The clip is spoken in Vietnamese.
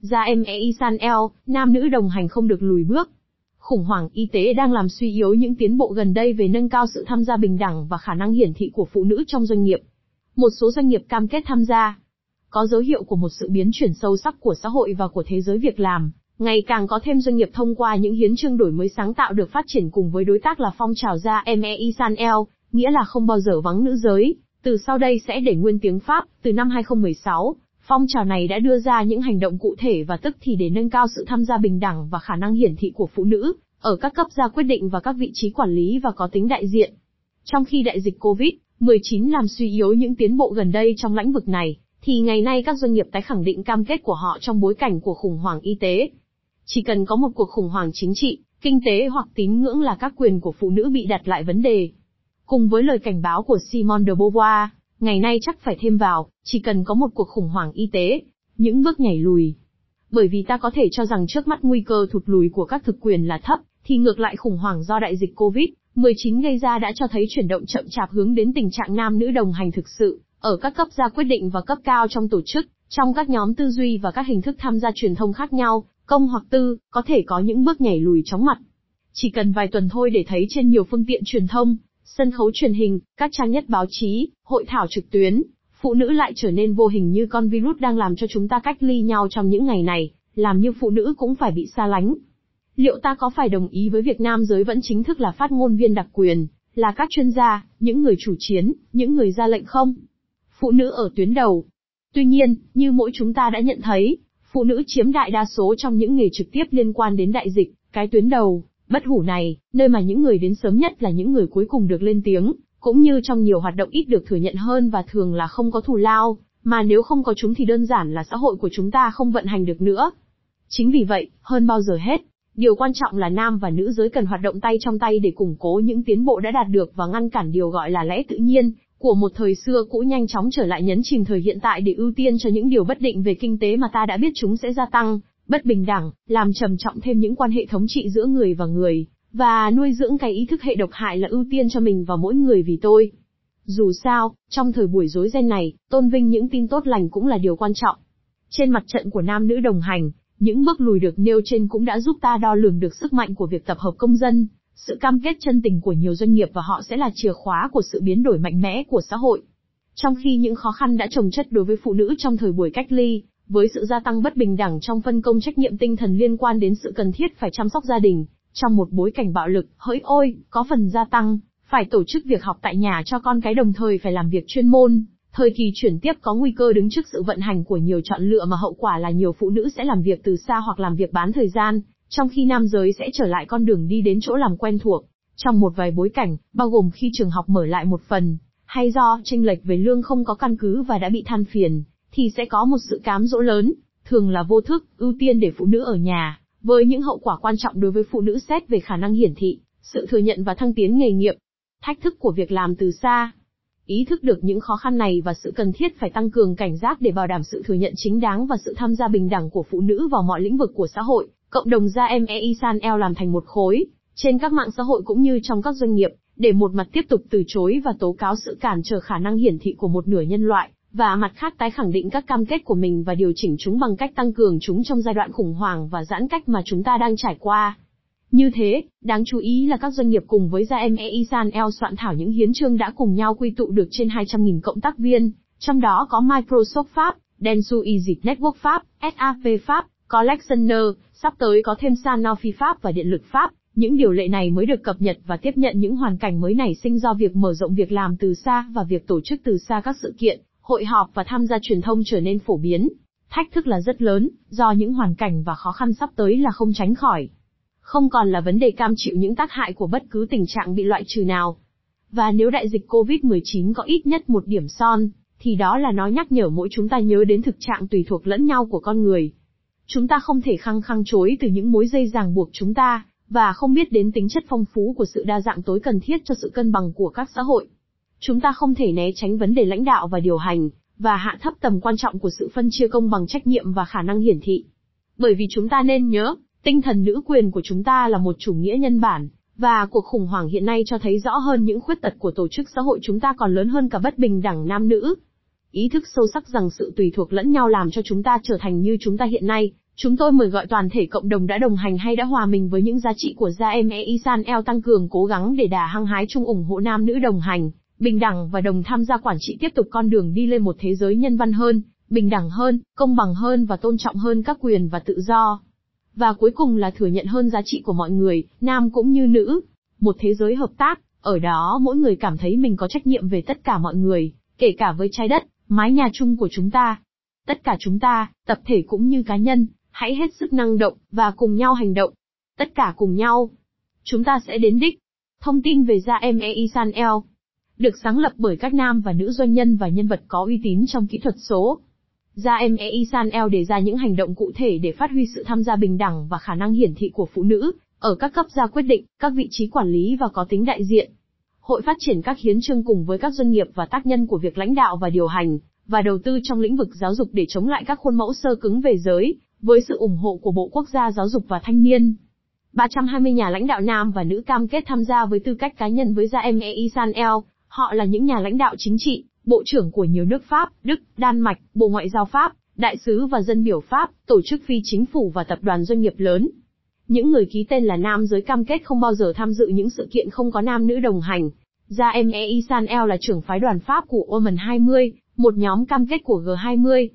Ra em e Isan El, nam nữ đồng hành không được lùi bước. Khủng hoảng y tế đang làm suy yếu những tiến bộ gần đây về nâng cao sự tham gia bình đẳng và khả năng hiển thị của phụ nữ trong doanh nghiệp. Một số doanh nghiệp cam kết tham gia. Có dấu hiệu của một sự biến chuyển sâu sắc của xã hội và của thế giới việc làm. Ngày càng có thêm doanh nghiệp thông qua những hiến chương đổi mới sáng tạo được phát triển cùng với đối tác là phong trào Ra em e Isan El, nghĩa là không bao giờ vắng nữ giới, từ sau đây sẽ để nguyên tiếng Pháp, từ năm 2016, phong trào này đã đưa ra những hành động cụ thể và tức thì để nâng cao sự tham gia bình đẳng và khả năng hiển thị của phụ nữ, ở các cấp ra quyết định và các vị trí quản lý và có tính đại diện. Trong khi đại dịch COVID-19 làm suy yếu những tiến bộ gần đây trong lĩnh vực này, thì ngày nay các doanh nghiệp tái khẳng định cam kết của họ trong bối cảnh của khủng hoảng y tế. Chỉ cần có một cuộc khủng hoảng chính trị, kinh tế hoặc tín ngưỡng là các quyền của phụ nữ bị đặt lại vấn đề. Cùng với lời cảnh báo của Simone de Beauvoir, ngày nay chắc phải thêm vào, chỉ cần có một cuộc khủng hoảng y tế, những bước nhảy lùi. Bởi vì ta có thể cho rằng trước mắt nguy cơ thụt lùi của các thực quyền là thấp, thì ngược lại khủng hoảng do đại dịch COVID-19 gây ra đã cho thấy chuyển động chậm chạp hướng đến tình trạng nam nữ đồng hành thực sự, ở các cấp ra quyết định và cấp cao trong tổ chức, trong các nhóm tư duy và các hình thức tham gia truyền thông khác nhau, công hoặc tư, có thể có những bước nhảy lùi chóng mặt. Chỉ cần vài tuần thôi để thấy trên nhiều phương tiện truyền thông, sân khấu truyền hình, các trang nhất báo chí, hội thảo trực tuyến, phụ nữ lại trở nên vô hình như con virus đang làm cho chúng ta cách ly nhau trong những ngày này, làm như phụ nữ cũng phải bị xa lánh. Liệu ta có phải đồng ý với việc nam giới vẫn chính thức là phát ngôn viên đặc quyền, là các chuyên gia, những người chủ chiến, những người ra lệnh không? Phụ nữ ở tuyến đầu. Tuy nhiên, như mỗi chúng ta đã nhận thấy, phụ nữ chiếm đại đa số trong những nghề trực tiếp liên quan đến đại dịch, cái tuyến đầu, bất hủ này, nơi mà những người đến sớm nhất là những người cuối cùng được lên tiếng, cũng như trong nhiều hoạt động ít được thừa nhận hơn và thường là không có thù lao, mà nếu không có chúng thì đơn giản là xã hội của chúng ta không vận hành được nữa. Chính vì vậy, hơn bao giờ hết, điều quan trọng là nam và nữ giới cần hoạt động tay trong tay để củng cố những tiến bộ đã đạt được và ngăn cản điều gọi là lẽ tự nhiên của một thời xưa cũ nhanh chóng trở lại nhấn chìm thời hiện tại để ưu tiên cho những điều bất định về kinh tế mà ta đã biết chúng sẽ gia tăng, bất bình đẳng, làm trầm trọng thêm những quan hệ thống trị giữa người và người, và nuôi dưỡng cái ý thức hệ độc hại là ưu tiên cho mình và mỗi người vì tôi. Dù sao, trong thời buổi rối ren này, tôn vinh những tin tốt lành cũng là điều quan trọng. Trên mặt trận của nam nữ đồng hành, những bước lùi được nêu trên cũng đã giúp ta đo lường được sức mạnh của việc tập hợp công dân, sự cam kết chân tình của nhiều doanh nghiệp và họ sẽ là chìa khóa của sự biến đổi mạnh mẽ của xã hội. Trong khi những khó khăn đã trồng chất đối với phụ nữ trong thời buổi cách ly, với sự gia tăng bất bình đẳng trong phân công trách nhiệm tinh thần liên quan đến sự cần thiết phải chăm sóc gia đình, trong một bối cảnh bạo lực, hỡi ôi, có phần gia tăng, phải tổ chức việc học tại nhà cho con cái đồng thời phải làm việc chuyên môn. Thời kỳ chuyển tiếp có nguy cơ đứng trước sự vận hành của nhiều chọn lựa mà hậu quả là nhiều phụ nữ sẽ làm việc từ xa hoặc làm việc bán thời gian, trong khi nam giới sẽ trở lại con đường đi đến chỗ làm quen thuộc. Trong một vài bối cảnh, bao gồm khi trường học mở lại một phần, hay do tranh lệch về lương không có căn cứ và đã bị than phiền, thì sẽ có một sự cám dỗ lớn, thường là vô thức, ưu tiên để phụ nữ ở nhà, với những hậu quả quan trọng đối với phụ nữ xét về khả năng hiển thị, sự thừa nhận và thăng tiến nghề nghiệp, thách thức của việc làm từ xa. Ý thức được những khó khăn này và sự cần thiết phải tăng cường cảnh giác để bảo đảm sự thừa nhận chính đáng và sự tham gia bình đẳng của phụ nữ vào mọi lĩnh vực của xã hội, cộng đồng gia em Eisan El làm thành một khối, trên các mạng xã hội cũng như trong các doanh nghiệp, để một mặt tiếp tục từ chối và tố cáo sự cản trở khả năng hiển thị của một nửa nhân loại, và mặt khác tái khẳng định các cam kết của mình và điều chỉnh chúng bằng cách tăng cường chúng trong giai đoạn khủng hoảng và giãn cách mà chúng ta đang trải qua. Như thế, đáng chú ý là các doanh nghiệp cùng với gia em Isan El soạn thảo những hiến chương đã cùng nhau quy tụ được trên 200.000 cộng tác viên, trong đó có Microsoft Pháp, Densu Easy Network Pháp, SAP Pháp, Collectioner, sắp tới có thêm Sanofi Pháp và Điện lực Pháp. Những điều lệ này mới được cập nhật và tiếp nhận những hoàn cảnh mới nảy sinh do việc mở rộng việc làm từ xa và việc tổ chức từ xa các sự kiện, hội họp và tham gia truyền thông trở nên phổ biến. Thách thức là rất lớn, do những hoàn cảnh và khó khăn sắp tới là không tránh khỏi. Không còn là vấn đề cam chịu những tác hại của bất cứ tình trạng bị loại trừ nào. Và nếu đại dịch COVID-19 có ít nhất một điểm son, thì đó là nó nhắc nhở mỗi chúng ta nhớ đến thực trạng tùy thuộc lẫn nhau của con người. Chúng ta không thể khăng khăng chối từ những mối dây ràng buộc chúng ta, và không biết đến tính chất phong phú của sự đa dạng tối cần thiết cho sự cân bằng của các xã hội. Chúng ta không thể né tránh vấn đề lãnh đạo và điều hành, và hạ thấp tầm quan trọng của sự phân chia công bằng trách nhiệm và khả năng hiển thị. Bởi vì chúng ta nên nhớ, tinh thần nữ quyền của chúng ta là một chủ nghĩa nhân bản, và cuộc khủng hoảng hiện nay cho thấy rõ hơn những khuyết tật của tổ chức xã hội chúng ta còn lớn hơn cả bất bình đẳng nam nữ. Ý thức sâu sắc rằng sự tùy thuộc lẫn nhau làm cho chúng ta trở thành như chúng ta hiện nay, Chúng tôi mời gọi toàn thể cộng đồng đã đồng hành hay đã hòa mình với những giá trị của GME Isan El tăng cường cố gắng để đà hăng hái chung ủng hộ nam nữ đồng hành, bình đẳng và đồng tham gia quản trị tiếp tục con đường đi lên một thế giới nhân văn hơn, bình đẳng hơn, công bằng hơn và tôn trọng hơn các quyền và tự do. Và cuối cùng là thừa nhận hơn giá trị của mọi người, nam cũng như nữ. Một thế giới hợp tác, ở đó mỗi người cảm thấy mình có trách nhiệm về tất cả mọi người, kể cả với trái đất, mái nhà chung của chúng ta. Tất cả chúng ta, tập thể cũng như cá nhân, hãy hết sức năng động, và cùng nhau hành động. Tất cả cùng nhau. Chúng ta sẽ đến đích. Thông tin về Gia Em E Isan El được sáng lập bởi các nam và nữ doanh nhân và nhân vật có uy tín trong kỹ thuật số. Gia Em e. Isan El đề ra những hành động cụ thể để phát huy sự tham gia bình đẳng và khả năng hiển thị của phụ nữ, ở các cấp ra quyết định, các vị trí quản lý và có tính đại diện. Hội phát triển các hiến chương cùng với các doanh nghiệp và tác nhân của việc lãnh đạo và điều hành, và đầu tư trong lĩnh vực giáo dục để chống lại các khuôn mẫu sơ cứng về giới, với sự ủng hộ của Bộ Quốc gia Giáo dục và Thanh niên. 320 nhà lãnh đạo nam và nữ cam kết tham gia với tư cách cá nhân với Gia Em e. Isan El, họ là những nhà lãnh đạo chính trị, bộ trưởng của nhiều nước Pháp, Đức, Đan Mạch, Bộ Ngoại giao Pháp, đại sứ và dân biểu Pháp, tổ chức phi chính phủ và tập đoàn doanh nghiệp lớn. Những người ký tên là nam giới cam kết không bao giờ tham dự những sự kiện không có nam nữ đồng hành. Gia Em E Isan El là trưởng phái đoàn Pháp của Oman 20, một nhóm cam kết của G20.